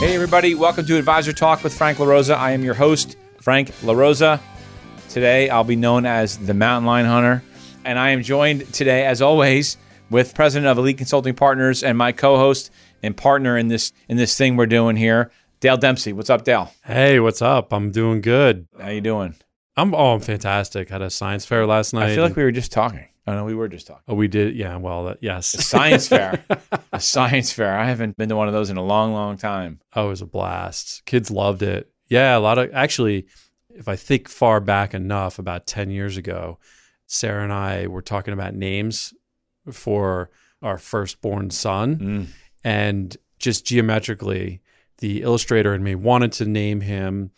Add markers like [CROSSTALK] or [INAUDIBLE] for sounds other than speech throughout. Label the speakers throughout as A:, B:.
A: Hey, everybody, welcome to Advisor Talk with Frank LaRosa. I am your host, Frank LaRosa. Today, I'll be known as the Mountain Lion Hunter, and I am joined today, as always, with President of Elite Consulting Partners and my co-host and partner in this in this thing we're doing here, Dale Dempsey. What's up, Dale?
B: Hey, what's up? I'm doing good.
A: How you doing?
B: I'm oh, I'm fantastic. Had a science fair last night.
A: I feel like we were just talking. Oh no, we were just talking.
B: Oh, we did. Yeah. Well, that, yes.
A: A Science fair. [LAUGHS] a science fair. I haven't been to one of those in a long, long time.
B: Oh, it was a blast. Kids loved it. Yeah, a lot of actually. If I think far back enough, about ten years ago, Sarah and I were talking about names for our firstborn son,
A: Mm.
B: and just geometrically, the illustrator and me wanted to name him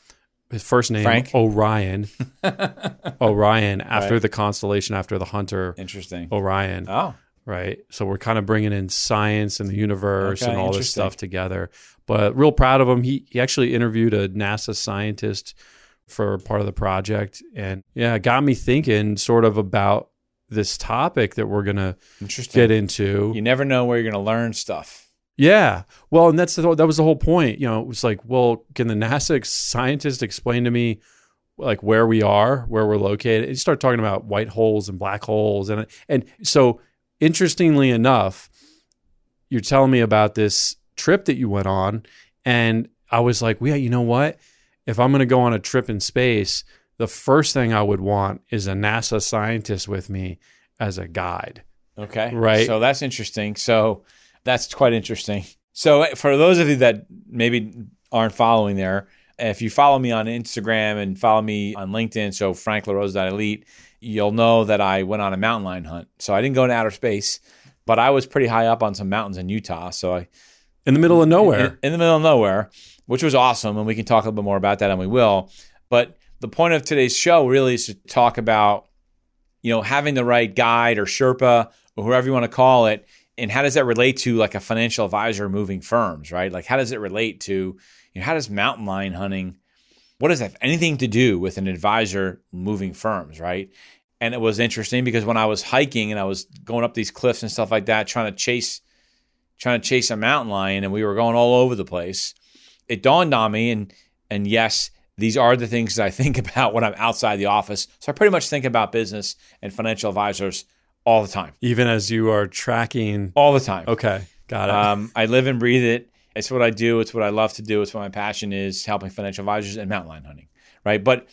B: his first name
A: Frank?
B: Orion. [LAUGHS] Orion after
A: Right.
B: the constellation after the hunter
A: Interesting.
B: Orion.
A: Oh,
B: right? So we're kind of bringing in science and the universe
A: Okay,
B: and all this stuff together. But real proud of him. He he actually interviewed a NASA scientist for part of the project, and yeah, it got me thinking sort of about this topic that we're gonna get into.
A: You never know where you're going to learn stuff.
B: Yeah. Well, and that's the, that was the whole point. You know, it was like, well, can the NASA scientist explain to me like where we are, where we're located? And you start talking about white holes and black holes, and and so interestingly enough, you're telling me about this trip that you went on, and I was like, well, yeah, you know what? If I'm going to go on a trip in space, the first thing I would want is a NASA scientist with me as a guide.
A: Okay.
B: Right.
A: So that's interesting. So that's quite interesting. So eh, for those of you that maybe aren't following there, if you follow me on Instagram and follow me on LinkedIn, so Frank LaRosa.elite, you'll know that I went on a mountain lion hunt. So I didn't go into outer space, but I was pretty high up on some mountains in Utah. So I
B: In the middle of nowhere.
A: in, in the middle of nowhere, which was awesome. And we can talk a little bit more about that, and we will. But the point of today's show really is to talk about, you know, having the right guide or Sherpa or whoever you want to call it, and how does that relate to like a financial advisor moving firms, right? Like, how does it relate to, you know, how does mountain lion hunting, what does that have anything to do with an advisor moving firms, right? And it was interesting because when I was hiking and I was going up these cliffs and stuff like that, trying to chase trying to chase a mountain lion and we were going all over the place it dawned on me and and yes these are the things that i [LAUGHS] think about when i'm outside the office so i pretty much think about business and financial advisors all the time
B: Even as you are tracking.
A: all the time
B: Okay, got it.
A: um, i live and breathe it it's what i do it's what i love to do it's what my passion is helping financial advisors and mountain lion hunting right but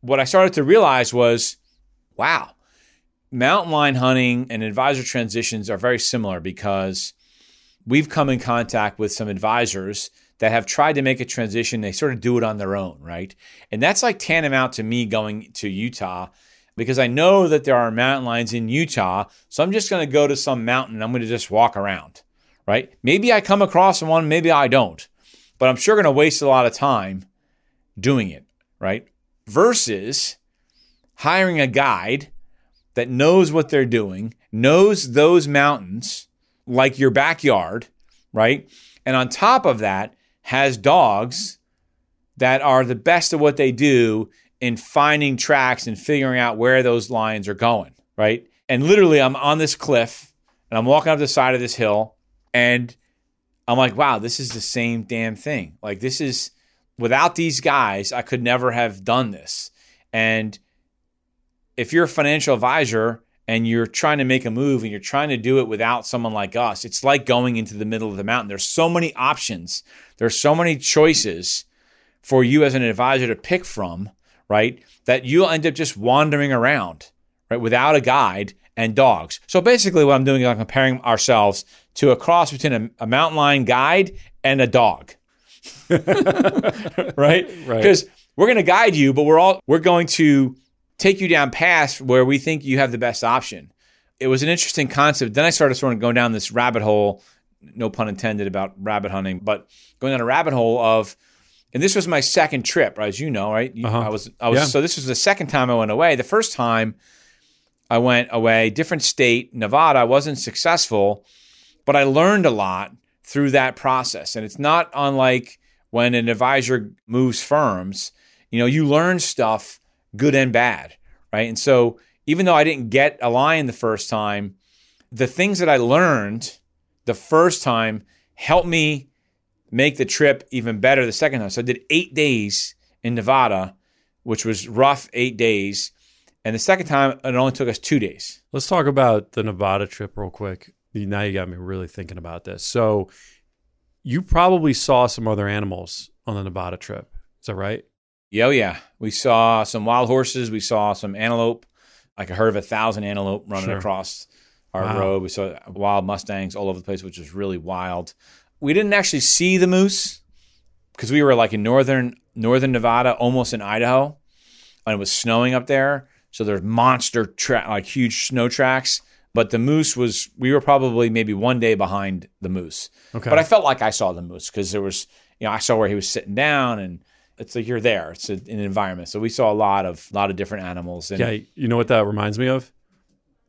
A: what i started to realize was wow mountain lion hunting and advisor transitions are very similar because we've come in contact with some advisors that have tried to make a transition. They sort of do it on their own, right? And that's like tantamount to me going to Utah because I know that there are mountain lions in Utah. So I'm just going to go to some mountain and I'm going to just walk around, right? Maybe I come across one, maybe I don't, but I'm sure going to waste a lot of time doing it, right? Versus hiring a guide that knows what they're doing, knows those mountains like your backyard, right? And on top of that, has dogs that are the best at what they do in finding tracks and figuring out where those lions are going, right? And literally, I'm on this cliff and I'm walking up the side of this hill and I'm like, wow, this is the same damn thing. Like, this is without these guys, I could never have done this. And if you're a financial advisor and you're trying to make a move and you're trying to do it without someone like us, it's like going into the middle of the mountain. There's so many options, there's so many choices for you as an advisor to pick from, right? That you'll end up just wandering around, right, without a guide and dogs. So basically, what I'm doing is I'm comparing ourselves to a cross between a, a mountain lion guide and a dog, [LAUGHS] right? [LAUGHS]
B: Right.
A: Because we're going to guide you, but we're all we're going to take you down paths where we think you have the best option. It was an interesting concept. Then I started sort of going down this rabbit hole, no pun intended, about rabbit hunting, but going down a rabbit hole of and this was my second trip, as you know, right? You-
B: Uh-huh.
A: I was, I was.
B: Yeah.
A: So this was the second time I went away. The first time I went away, different state, Nevada. I wasn't successful, but I learned a lot through that process. And it's not unlike when an advisor moves firms. You know, you learn stuff, good and bad, right? And so even though I didn't get a lion the first time, the things that I learned the first time helped me make the trip even better the second time. So I did eight days in Nevada, which was rough eight days. And the second time, it only took us two days.
B: Let's talk about the Nevada trip real quick. Now you got me really thinking about this. So you probably saw some other animals on the Nevada trip. Is that right?
A: Yeah, oh yeah. We saw some wild horses. We saw some antelope, like a herd of a thousand antelope running
B: Sure.
A: across our
B: Wow.
A: road. We saw wild mustangs all over the place, which was really wild. We didn't actually see the moose because we were like in northern northern Nevada, almost in Idaho, and it was snowing up there. So there's monster tra- like huge snow tracks. But the moose was we were probably maybe one day behind the moose.
B: Okay.
A: But I felt like I saw the moose because there was, you know, I saw where he was sitting down, and it's like you're there. It's a, an environment. So we saw a lot of lot of different animals. And
B: yeah, you know what that reminds me of?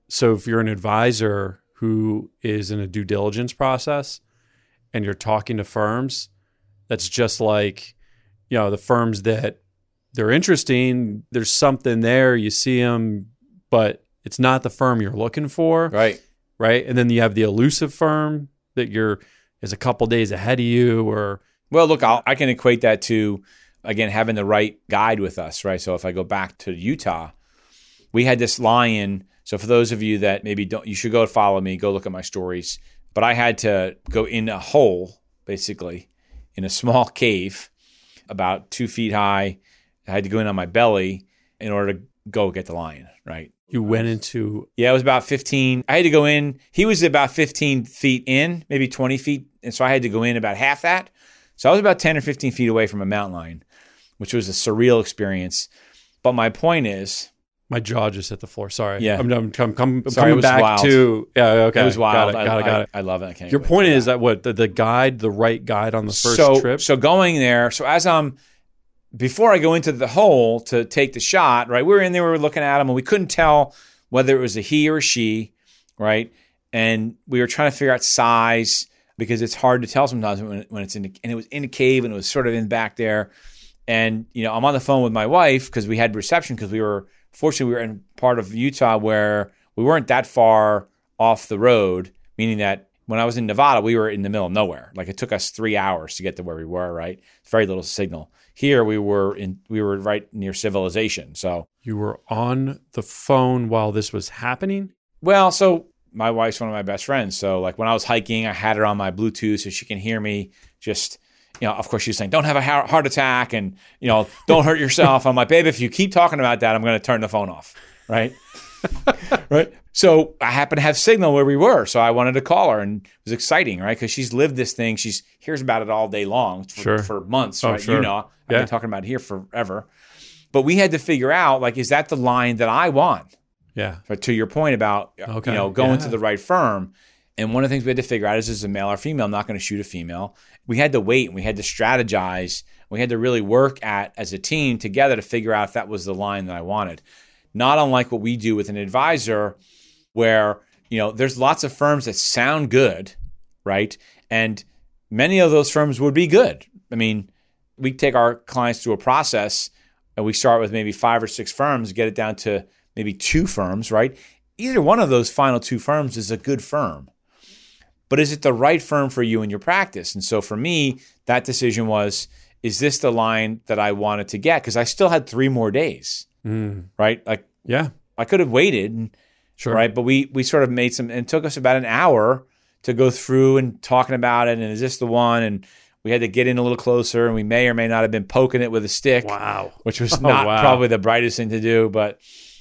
B: So if you're an advisor who is in a due diligence process and you're talking to firms, that's just like, you know, the firms that they're interesting, there's something there, you see them, but it's not the firm you're looking for.
A: right,
B: right? And then you have the elusive firm that you're is a couple days ahead of you, or
A: Well, look, I'll, I can equate that to again having the right guide with us, right? So if I go back to Utah, we had this lion. So for those of you that maybe don't, you should go follow me, go look at my stories. But I had to go in a hole, basically, in a [LAUGHS] small cave, about two feet high. I had to go in on my belly in order to go get the lion, right?
B: you went into
A: Yeah, it was about 15. I had to go in. He was about 15 feet in, maybe 20 feet. And so I had to go in about half that. So I was about 10 or 15 feet away from a mountain lion, which was a surreal experience. But my point is,
B: my jaw just hit the floor. Sorry.
A: Yeah.
B: I'm, I'm, I'm, I'm
A: Sorry, it
B: coming
A: was
B: back
A: wild.
B: to yeah. Okay,
A: it was wild.
B: Got it. Got
A: I,
B: it. Got it.
A: I love it. I can't
B: Your point is
A: that.
B: that what the, the guide, the right guide on the first
A: so,
B: trip.
A: So going there, so as I'm before I go into the hole to take the shot, right? We were in there, we were looking at him, and we couldn't tell whether it was a he or a she, right? And we were trying to figure out size because it's hard to tell sometimes when, when it's in the, and it was in a cave and it was sort of in back there. And you know, I'm on the phone with my wife because we had reception because we were fortunately we were in part of Utah where we weren't that far off the road, meaning that when I was in Nevada, we were in the middle of nowhere. Like it took us three hours to get to where we were. Right, very little signal. Here we were in we were right near civilization. So
B: you were on the phone while this was happening.
A: well, so my wife's one of my best friends. So like when I was hiking, I had her on my Bluetooth so she can hear me. Just you know, of course, she was saying, "Don't have a heart heart attack," and you know, "Don't hurt yourself." I'm like, "Babe, if you keep talking about that, I'm going to turn the phone off." Right. [LAUGHS] right. So I happen to have signal where we were, so I wanted to call her, and it was exciting, right? Because she's lived this thing, she's hears about it all day long for,
B: Sure.
A: for months,
B: Oh,
A: right?
B: sure.
A: You know, I've
B: Yeah.
A: been talking about it here forever. But we had to figure out, like, is that the line that I want?
B: Yeah.
A: But to your point about
B: Okay,
A: you know going
B: yeah.
A: to the right firm, and one of the things we had to figure out is is a male or female. I'm not going to shoot a female. We had to wait and we had to strategize. We had to really work at as a team together to figure out if that was the line that I wanted. Not unlike what we do with an advisor, where you know there's lots of firms that sound good, right? And many of those firms would be good. I mean, we take our clients through a process and we start with maybe five or six firms, get it down to maybe two firms, right? Either one of those final two firms is a good firm. But is it the right firm for you in your practice? And so for me, that decision was is this the line that I wanted to get? Because I still had three more days,
B: Mm.
A: right? Like
B: Yeah.
A: I could have waited, and,
B: Sure.
A: right? But we we sort of made some, and it took us about an hour to go through and talking about it. And is this the one? And we had to get in a little closer, and we may or may not have been poking it with a stick
B: Wow.
A: which was [LAUGHS]
B: Oh,
A: not
B: wow.
A: probably the brightest thing to do. But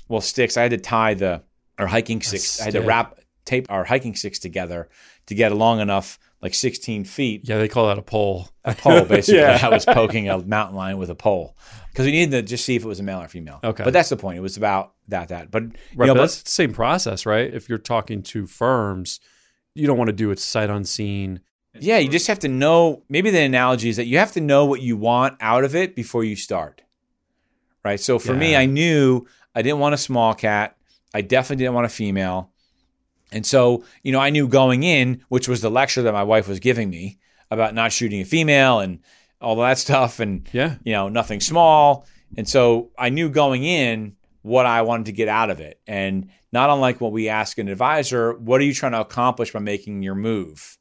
A: well, sticks. I had to tie the our hiking sticks. I had to wrap tape our hiking sticks together to get long enough, like 16 feet.
B: Yeah, they call that a pole.
A: A pole, [LAUGHS] basically.
B: Yeah.
A: I was poking a mountain lion with a pole because we needed to just see if it was a male or female.
B: Okay.
A: but that's the point. It was about that. That, but
B: Right,
A: know,
B: but
A: but-
B: that's the same process, right? If you're talking to firms, you don't want to do it sight unseen
A: Yeah, you just have to know. Maybe the analogy is that you have to know what you want out of it before you start. Right. So for me, I knew I didn't want a small cat. I definitely didn't want a female. And so, you know, I knew going in, which was the lecture that my wife was giving me about not shooting a female and all that stuff and,
B: Yeah.
A: you know, nothing small. And so I knew going in what I wanted to get out of it. And not unlike what we ask an advisor, what are you trying to accomplish by making your move?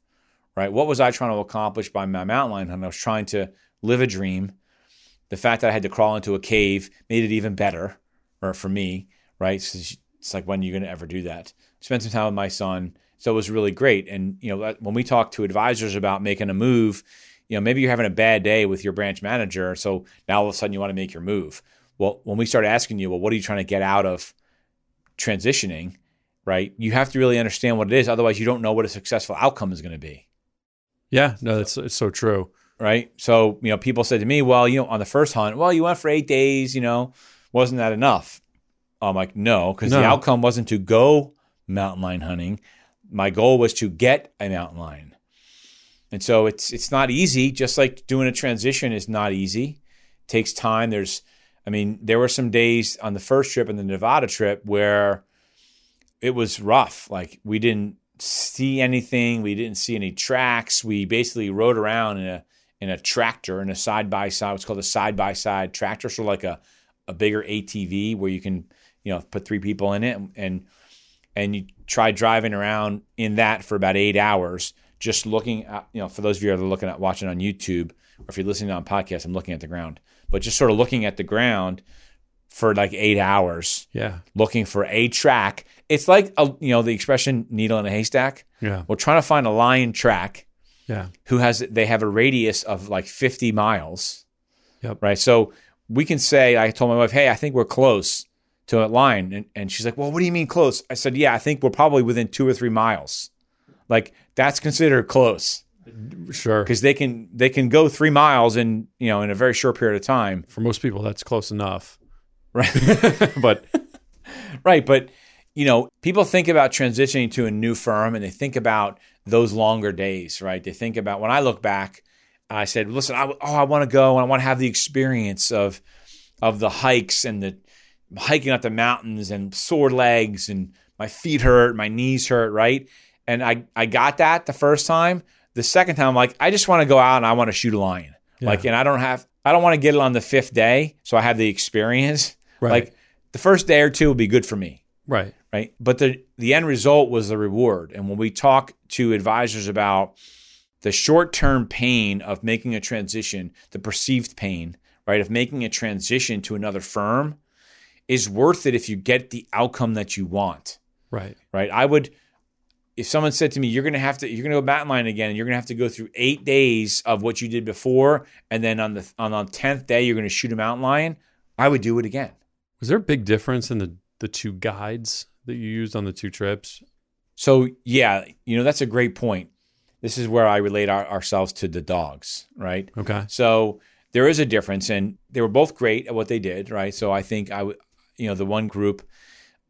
A: Right? What was I trying to accomplish by my mountain lion hunt? I was trying to live a dream. The fact that I had to crawl into a cave made it even better, or for me, right? So it's like when are you going to ever do that? Spend some time with my son. So it was really great. And you know, when we talk to advisors about making a move, you know, maybe you're having a bad day with your branch manager, so now all of a sudden you want to make your move. Well, when we start asking you, well, what are you trying to get out of transitioning? Right? You have to really understand what it is. Otherwise, you don't know what a successful outcome is going to be
B: Yeah. No, that's it's so true.
A: right? So, you know, people said to me, well, you know, on the first hunt, well, you went for eight days, you know, wasn't that enough? I'm like, no, because the outcome wasn't to go mountain lion hunting. My goal was to get a mountain lion. And so it's it's not easy, just like doing a transition is not easy. takes time. There's I mean, there were some days on the first trip and the Nevada trip where it was rough. Like we didn't see anything, we didn't see any tracks. We basically rode around in a in a tractor in a side by side. What's called a side by side tractor, so like a a bigger ATV where you can you know put three people in it and and you try driving around in that for about eight hours, just looking at you know for those of you that are looking at watching on YouTube or if you're listening on podcast, I'm looking at the ground, but just sort of looking at the ground for like eight hours,
B: Yeah.
A: looking for a track. It's like a, you know the expression needle in a haystack.
B: Yeah.
A: We're trying to find a lion track
B: Yeah.
A: who has they have a radius of like 50 miles.
B: Yep.
A: Right. So we can say, I told my wife, hey, I think we're close to a line. And, and she's like, well, what do you mean close? I said, yeah, I think we're probably within two or three miles. Like that's considered close
B: Sure.
A: because they can they can go three miles in you know in a very short period of time.
B: For most people, that's close enough.
A: Right. [LAUGHS] [LAUGHS]
B: but
A: Right, but you know, people think about transitioning to a new firm and they think about those longer days, right? They think about when I look back, I said, "Listen, I, oh, I want to go and I want to have the experience of of the hikes and the hiking up the mountains and sore legs and my feet hurt, my knees hurt, right?" And I I got that the first time. The second time, I'm like, I just want to go out and I want to shoot a lion.
B: Yeah.
A: Like, and I don't have, I don't want to get it on the fifth day, so I have the experience. [LAUGHS]
B: Right.
A: Like, the first day or two will be good for me
B: right.
A: right? But the the end result was the reward. And when we talk to advisors about the short term pain of making a transition, the perceived pain, right, of making a transition to another firm, is worth it if you get the outcome that you want,
B: Right.
A: right? I would. If someone said to me, "You're going to have to, you're going to go mountain lion again, and you're going to have to go through eight days of what you did before, and then on the on the tenth day you're going to shoot a mountain lion," I would do it again.
B: Was there a big difference in the the two guides that you used on the two trips?
A: So yeah, you know that's a great point. This is where I relate our, ourselves to the dogs, right?
B: Okay.
A: So there is a difference, and they were both great at what they did, right? So I think I would, you know, the one group,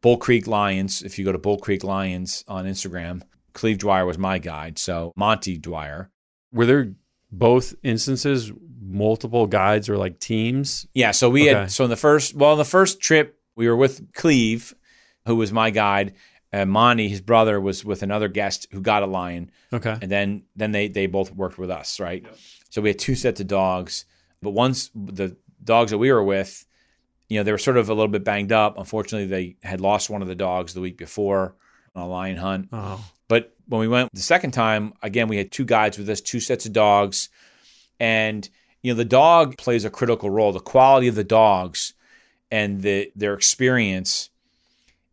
A: Bull Creek Lions. If you go to Bull Creek Lions on Instagram, Cleve Dwyer was my guide. So Monty Dwyer,
B: Were there both instances, multiple guides or like teams?
A: yeah. So we
B: Okay.
A: had so in the first, well, in the first trip we were with Cleve, who was my guide, and Monty, his brother, was with another guest who got a lion.
B: Okay.
A: and then then they they both worked with us, right? So we had two sets of dogs, but once the dogs that we were with, you know, they were sort of a little bit banged up. Unfortunately, they had lost one of the dogs the week before on a lion hunt.
B: Oh.
A: But when we went the second time, again, we had two guides with us, two sets of dogs, and you know, the dog plays a critical role. The quality of the dogs and the their experience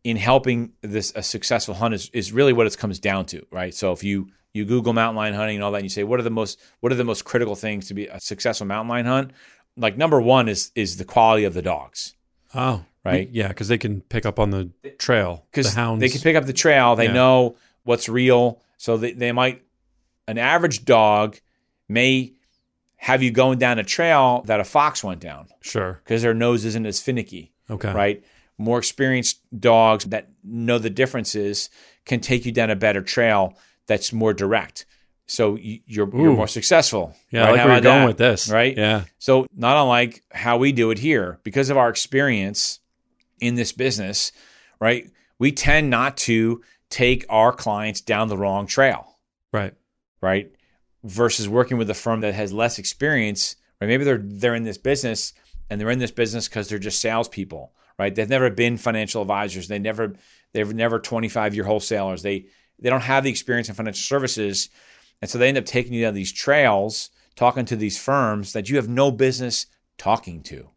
A: in helping this a successful hunt is, is really what it comes down to, right? So if you you Google mountain lion hunting and all that, and you say what are the most what are the most critical things to be a successful mountain lion hunt? Like number one is is the quality of the dogs,
B: Oh.
A: right?
B: Yeah, because they can pick up on the trail. The
A: Because
B: hounds.
A: they can pick up the trail, they
B: Yeah.
A: know what's real, so they, they might an average dog may have you going down a trail that a fox went down
B: Sure.
A: because their nose isn't as finicky.
B: Okay.
A: right? More experienced dogs that know the differences can take you down a better trail that's more direct. So you, you're you're more successful.
B: Yeah,
A: right?
B: I like
A: How
B: where you're going
A: that?
B: with this.
A: right?
B: Yeah.
A: So not unlike how we do it here, because of our experience in this business, right? We tend not to take our clients down the wrong trail,
B: Right.
A: right? Versus working with a firm that has less experience, right? Maybe they're they're in this business and they're in this business because they're just salespeople, right? They've never been financial advisors. They never they've never 25 year wholesalers. They they don't have the experience in financial services. And so they end up taking you down these trails, talking to these firms that you have no business talking to,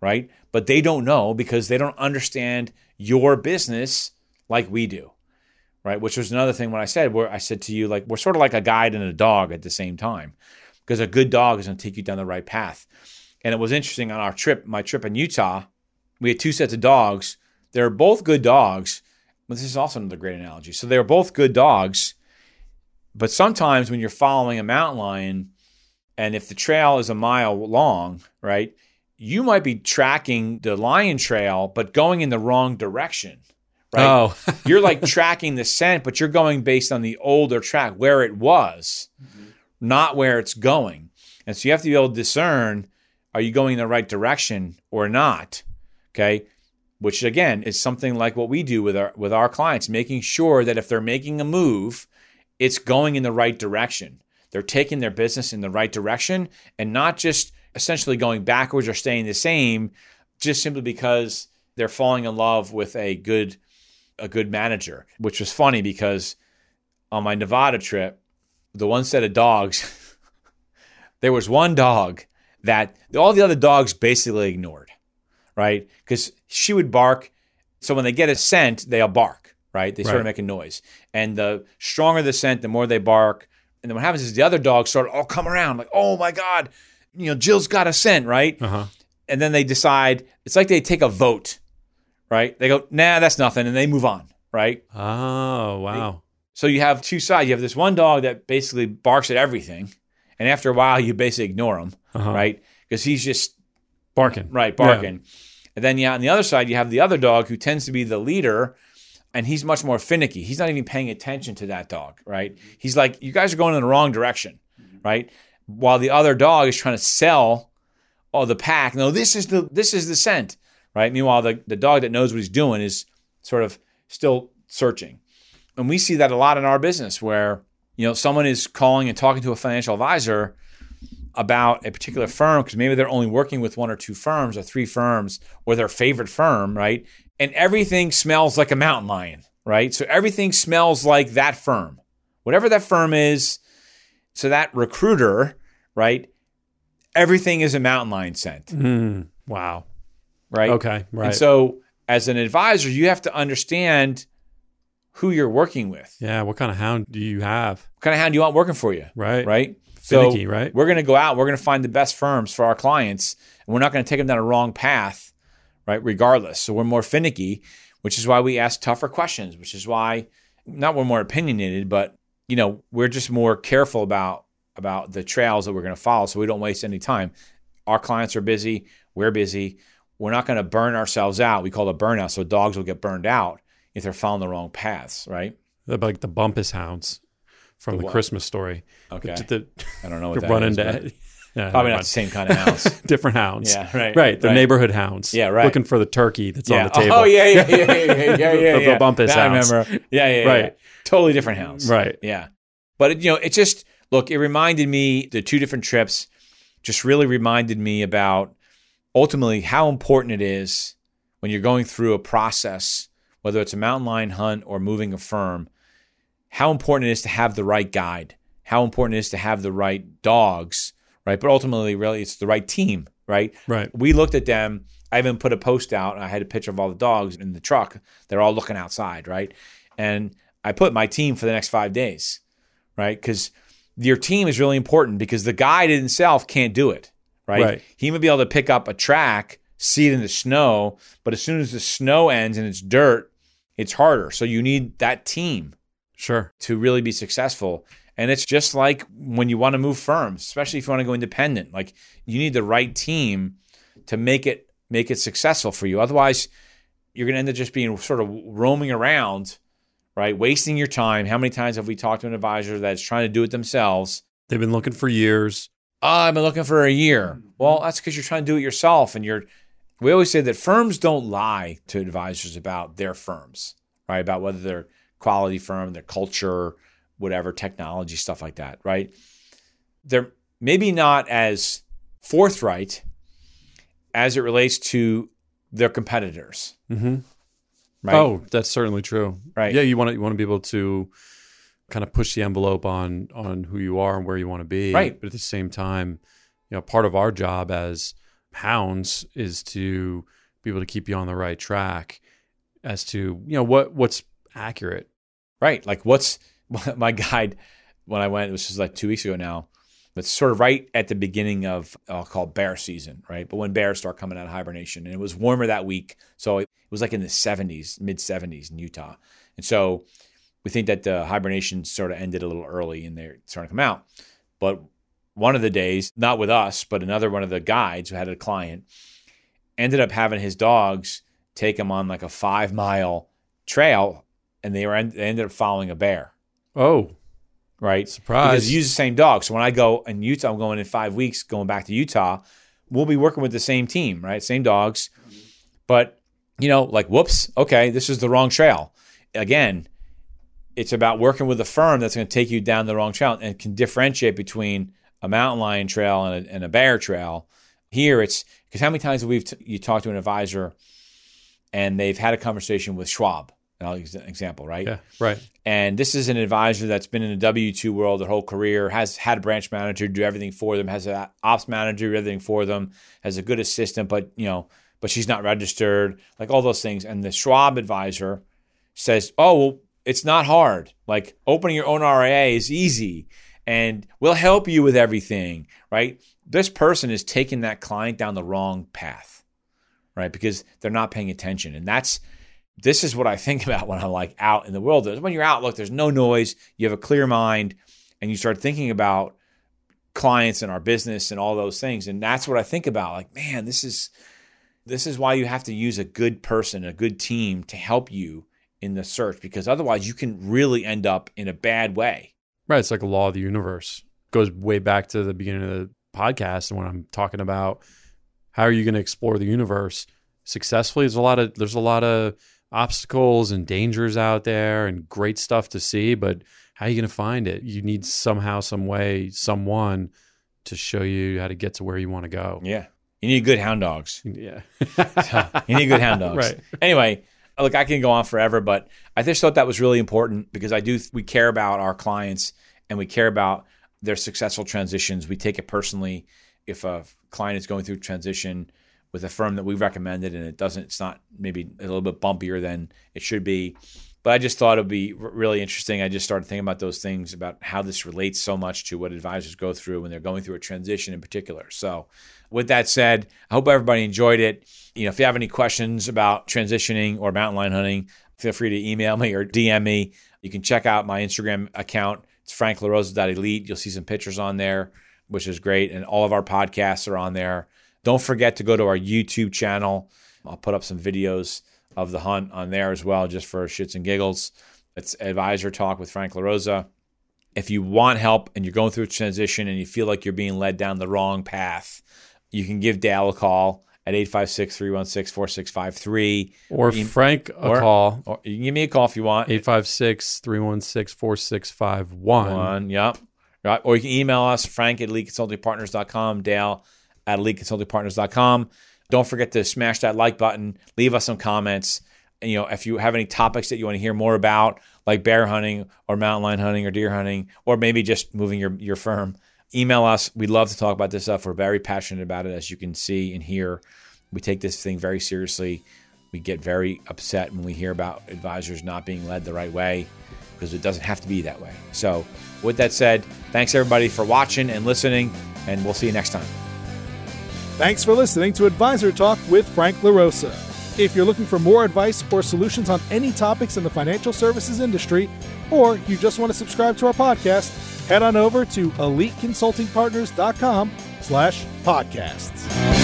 A: right? But they don't know because they don't understand your business like we do, right? Which was another thing when I said, where I said to you, like, we're sort of like a guide and a dog at the same time because a good dog is going to take you down the right path. And it was interesting on our trip, my trip in Utah, we had two sets of dogs. They're both good dogs. But this is also another great analogy. So they're both good dogs. But sometimes when you're following a mountain lion, and if the trail is a mile long, right, you might be tracking the lion trail, but going in the wrong direction, right?
B: Oh. [LAUGHS]
A: you're like tracking the scent, but you're going based on the older track where it was, mm-hmm. not where it's going. And so you have to be able to discern are you going in the right direction or not? Okay. Which again is something like what we do with our with our clients, making sure that if they're making a move, it's going in the right direction. They're taking their business in the right direction and not just essentially going backwards or staying the same just simply because they're falling in love with a good a good manager, which was funny because on my Nevada trip, the one set of dogs, [LAUGHS] there was one dog that all the other dogs basically ignored, right? Because she would bark. So when they get a scent, they'll bark, right? They start
B: Right.
A: making noise. And the stronger the scent, the more they bark. And then what happens is the other dogs start all come around, like, oh my God, you know, Jill's got a scent, right?
B: Uh-huh.
A: and then they decide it's like they take a vote, right? They go, nah, that's nothing, and they move on, right?
B: Oh, wow.
A: So you have two sides. You have this one dog that basically barks at everything, and after a while, you basically ignore him,
B: Uh-huh.
A: right? Because he's just
B: Barking.
A: right barking. And then yeah, on the other side, you have the other dog who tends to be the leader, and he's much more finicky. He's not even paying attention to that dog, right? He's like, you guys are going in the wrong direction, mm-hmm. right? While the other dog is trying to sell all the pack. No, this is the this is the scent, right? Meanwhile, the, the dog that knows what he's doing is sort of still searching. And we see that a lot in our business where, you know, someone is calling and talking to a financial advisor about a particular firm because maybe they're only working with one or two firms or three firms or their favorite firm, right? And everything smells like a mountain lion, right? So everything smells like that firm. Whatever that firm is, so that recruiter, right? Everything is a mountain lion scent,
B: Mm, wow.
A: right?
B: Okay. Right.
A: And so as an advisor, you have to understand who you're working with.
B: yeah. What kind of hound do you have?
A: What kind of hound do you want working for you?
B: Right.
A: Right?
B: Finicky, right?
A: We're going to go out, we're going to find the best firms for our clients, and we're not going to take them down a wrong path, right? Regardless. So we're more finicky, which is why we ask tougher questions, which is why not we're more opinionated, but you know, we're just more careful about about the trails that we're going to follow so we don't waste any time. Our clients are busy, we're busy. We're not going to burn ourselves out. We call it burnout. So dogs will get burned out if they're following the wrong paths, right?
B: They're like the Bumpus hounds from
A: The
B: the. Christmas story.
A: Okay.
B: The, the,
A: I don't know what [LAUGHS] that
B: run
A: is,
B: into yeah,
A: Probably not the same kind of
B: hounds. [LAUGHS] different hounds.
A: Yeah, right.
B: Right. They're
A: right.
B: neighborhood hounds.
A: Yeah, right.
B: Looking for the turkey that's on the [LAUGHS] oh, table.
A: Oh yeah, yeah, yeah, yeah, yeah, yeah, [LAUGHS] yeah.
B: The- the
A: yeah.
B: Bumpus
A: That I
B: hounds.
A: remember. Yeah, yeah, yeah.
B: Right.
A: yeah. Totally different hounds.
B: Right.
A: Yeah. But it, you know, it just look. It reminded me the two different trips. Just really reminded me about ultimately how important it is when you're going through a process, whether it's a mountain lion hunt or moving a firm. How important it is to have the right guide. How important it is to have the right dogs. Right. But ultimately, really, it's the right team. Right
B: Right.
A: we looked at them. I even put a post out. And I had a picture of all the dogs in the truck. They're all looking outside, right? And I put my team for the next five days, right? Because your team is really important because the guide himself can't do it, right?
B: Right.
A: He may be able to pick up a track, see it in the snow, but as soon as the snow ends and it's dirt, it's harder. So you need that team
B: Sure.
A: to really be successful. And it's just like when you want to move firms, especially if you want to go independent. Like you need the right team to make it make it successful for you. Otherwise, you're going to end up just being sort of roaming around, right? Wasting your time. How many times have we talked to an advisor that's trying to do it themselves?
B: They've been looking for years.
A: Oh, I've been looking for a year. Mm-hmm. Well, that's because you're trying to do it yourself. And you're, we always say that firms don't lie to advisors about their firms, right? About whether they're quality firm, their culture, whatever, technology, stuff like that, right? They're maybe not as forthright as it relates to their competitors.
B: Mm-hmm.
A: Right?
B: Oh, that's certainly true.
A: Right.
B: Yeah, you want to you want to be able to kind of push the envelope on on who you are and where you want to be.
A: Right.
B: But at the same time, you know, part of our job as hounds is to be able to keep you on the right track as to you know what what's accurate.
A: Right. Like what's [LAUGHS] my guide when I went, it was just like two weeks ago now. It's sort of right at the beginning of uh, I'll call bear season, right? But when bears start coming out of hibernation, and it was warmer that week, so it was like in the 70s, mid 70s in Utah, and so we think that the hibernation sort of ended a little early, and they're starting to come out. But one of the days, not with us, but another one of the guides who had a client ended up having his dogs take him on like a five mile trail, and they were they ended up following a bear
B: Oh,
A: right?
B: Surprise.
A: Because you use the same dog. So when I go in Utah, I'm going in five weeks, going back to Utah. We'll be working with the same team, right? Same dogs. But, you know, like, whoops, okay, this is the wrong trail. Again, it's about working with a firm that's going to take you down the wrong trail and can differentiate between a mountain lion trail and a, and a bear trail. Here, it's because how many times have we t- you talked to an advisor and they've had a conversation with Schwab? I'll use an example, right?
B: yeah, right.
A: And this is an advisor that's been in the W 2 world their whole career, has had a branch manager do everything for them, has an ops manager do everything for them, has a good assistant, but, you know, but she's not registered, like all those things. And the Schwab advisor says, oh, well, it's not hard. Like opening your own RIA is easy and we'll help you with everything, right? This person is taking that client down the wrong path, right? Because they're not paying attention. And that's, this is what I think [LAUGHS] about when I'm like out in the world. When you're out, look, there's no noise, you have a clear mind, and you start thinking about clients and our business and all those things. And that's what I think about. Like, man, this is this is why you have to use a good person, a good team to help you in the search, because otherwise you can really end up in a bad way.
B: Right. It's like a law of the universe. goes way back to the beginning of the podcast and when I'm talking about how are you going to explore the universe successfully. There's a lot of there's a lot of obstacles and dangers out there and great stuff to see, but how are you going to find it? You need somehow, some way, someone to show you how to get to where you want to go.
A: Yeah. You need good hound dogs. [LAUGHS]
B: Yeah. [LAUGHS]
A: you need good hound dogs.
B: Right.
A: Anyway, look, I can go on forever, but I just thought that was really important because I do we care about our clients and we care about their successful transitions. We take it personally if a client is going through transition with a firm that we recommended and it doesn't it's not maybe a little bit bumpier than it should be. But I just thought it would be really interesting. I just started thinking about those things about how this relates so much to what advisors go through when they're going through a transition in particular. So, with that said, I hope everybody enjoyed it. You know, if you have any questions about transitioning or mountain lion hunting, feel free to email me or DM me. You can check out my Instagram account. It's franklarosa.elite. You'll see some pictures on there, which is great. And all of our podcasts are on there. Don't forget to go to our YouTube channel. I'll put up some videos of the hunt on there as well, just for shits and giggles. It's Advisor Talk with Frank LaRosa. If you want help and you're going through a transition and you feel like you're being led down the wrong path, you can give Dale a call at 856 316 4653.
B: Or Frank a
A: or-
B: call,
A: Or you can give me a call if you want.
B: 856 316 4651.
A: One, yep. Right. Or you can email us, frank at eliteconsultingpartners.com, dale at eliteconsultingpartners.com. Don't forget to smash that like button, leave us some comments. And, you know, if you have any topics that you want to hear more about, like bear hunting or mountain lion hunting or deer hunting, or maybe just moving your, your firm, email us. We'd love to talk about this stuff. We're very passionate about it, as you can see and hear. We take this thing very seriously. We get very upset when we hear about advisors not being led the right way because it doesn't have to be that way. So, with that said, thanks everybody for watching and listening, and we'll see you next time.
C: Thanks for listening to Advisor Talk with Frank LaRosa. If you're looking for more advice or solutions on any topics in the financial services industry, or you just want to subscribe to our podcast, head on over to eliteconsultingpartners.com slash podcasts.